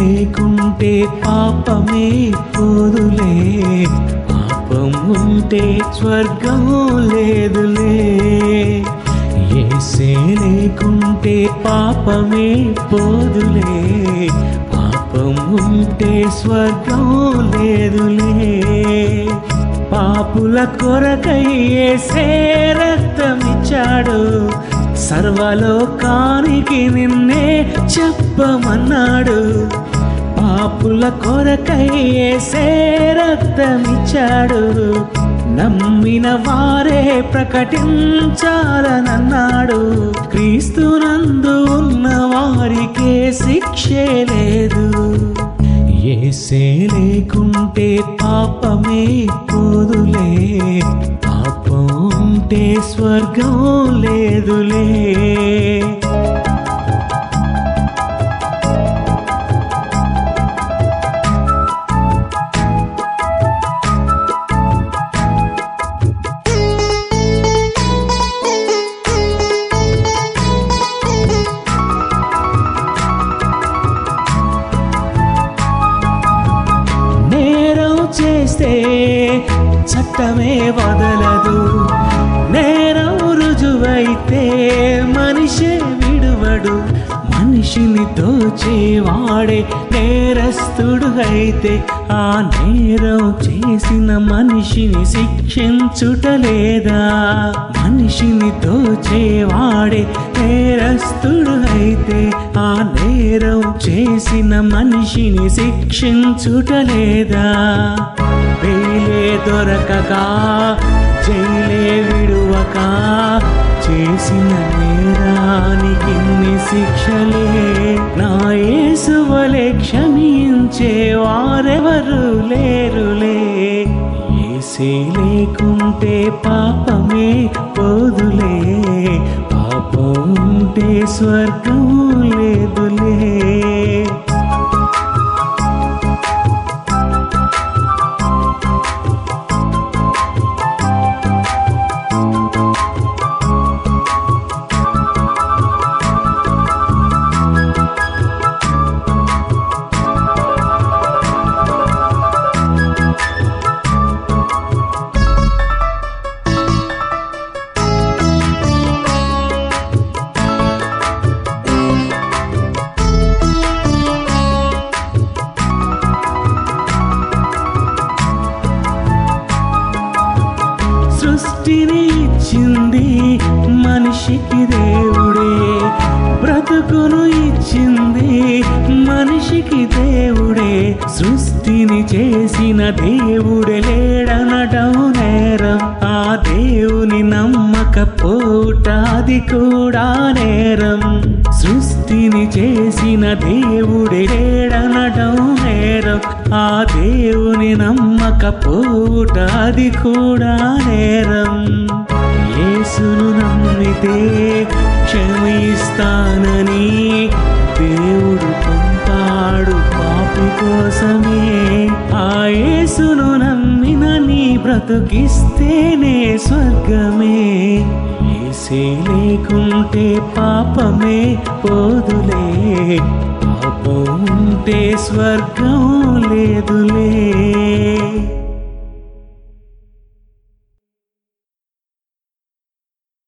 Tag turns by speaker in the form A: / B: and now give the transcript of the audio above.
A: లేకుంటే పాపమే పోదులే. పాపం ఉంటే స్వర్గం లేదులే. ఏసే లేకుంటే పాపమే పోదులే. పాపం ఉంటే స్వర్గం లేదులే. పాపుల కొరకై ఏసే రక్తమిచ్చాడు. సర్వలోకానికి నిన్నే చెప్పమన్నాడు. పాపుల కొరకయ్యే సేరత్తమిచ్చాడు నమ్మిన వారే ప్రకటించాలనన్నాడు. క్రీస్తునందు ఉన్న వారికే శిక్షే లేదు. ఏసే లేకుంటే పాపమే పోదులే. పాపం ఉంటే స్వర్గం లేదులే. చేస్తే చట్టమే వదలదు. నేరం రుజువైతే మనిషే విడువడు. మనిషిని దోచేవాడే నేరస్తుడు అయితే ఆ నేరం చేసిన మనిషిని శిక్షించుటలేదా మనిషిని దోచేవాడే నేరస్తుడు అయితే నేరం చేసిన మనిషిని శిక్షించుటలేదా? వేలే దొరకక జైలే విడువక చేసిన నేరానికి శిక్షలే. నా యేసువలే క్షమించే వారెవరు లేరులే. ఏసే లేకుంటే పాపమే పోదులే. ఉంటే స్వర్గం లేదులే ఇచ్చింది మనిషికి దేవుడే. బ్రతుకును ఇచ్చింది మనిషికి దేవుడే. సృష్టిని చేసిన దేవుడే లేడనటం నేరం ఆ దేవుని నమ్మకపోట అది కూడా నేరం. సృష్టిని చేసిన దేవుడే లేడనటం నేరం ఆ దేవుని నమ్మకపోట అది కూడా నేరం. యేసును నమ్మితే క్షమిస్తానని దేవుడు పంపాడు పాపి కోసమే. ఆ యేసును నమ్మిన నీ బ్రతుకిస్తేనే స్వర్గమే. ఏసే లేకుంటే పాపమే పోదులే. పాపం ఉంటే స్వర్గం